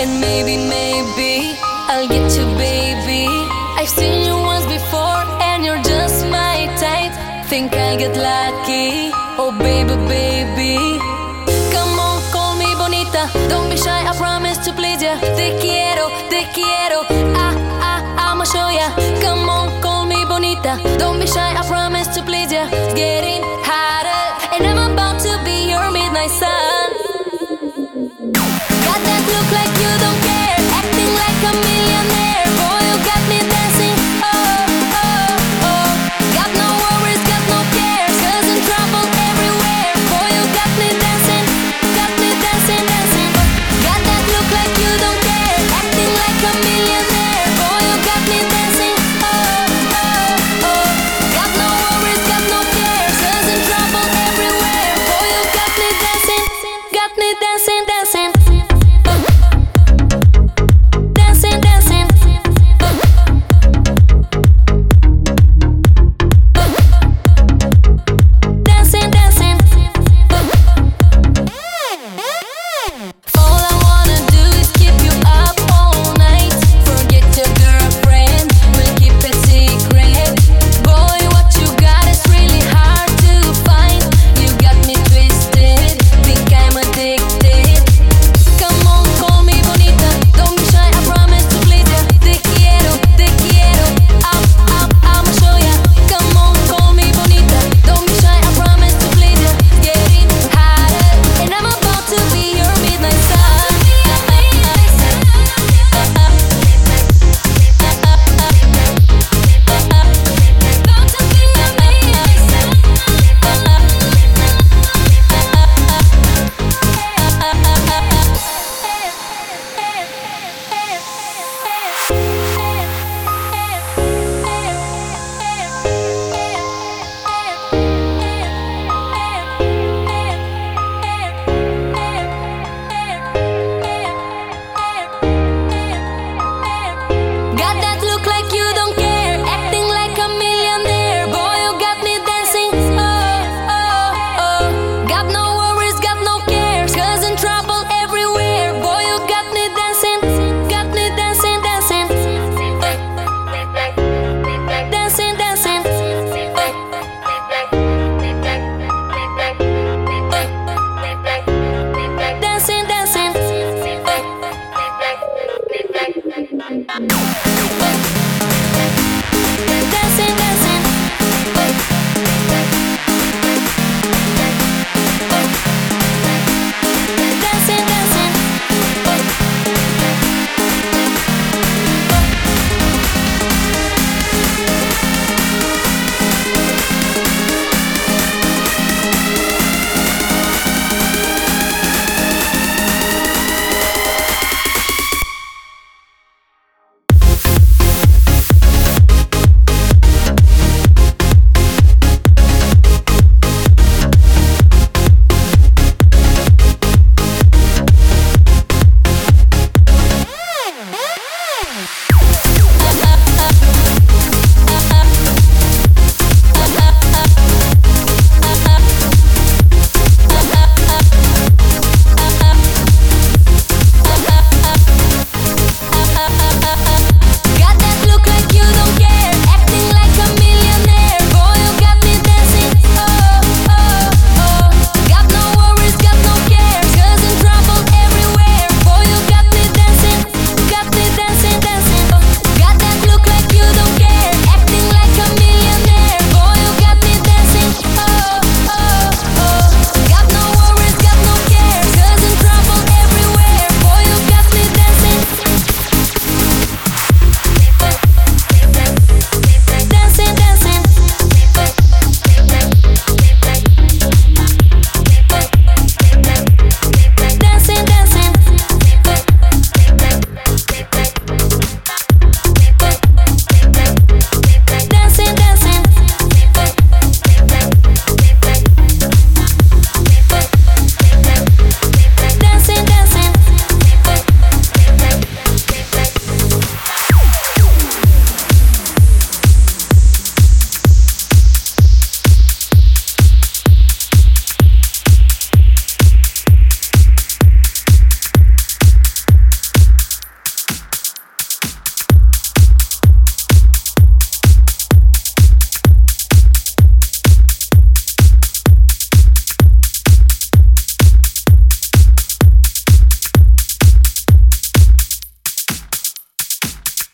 And maybe, maybe I'll get you, baby. I've seen you once before, and you're just my type. Think I'll get lucky. Oh, baby, baby. Come on, call me bonita. Don't be shy, I promise to please ya. Te quiero, te quiero. Ah, ah, I'ma show ya. Come on, call me bonita. Don't be shy, I promise to please ya. Get getting look like you don't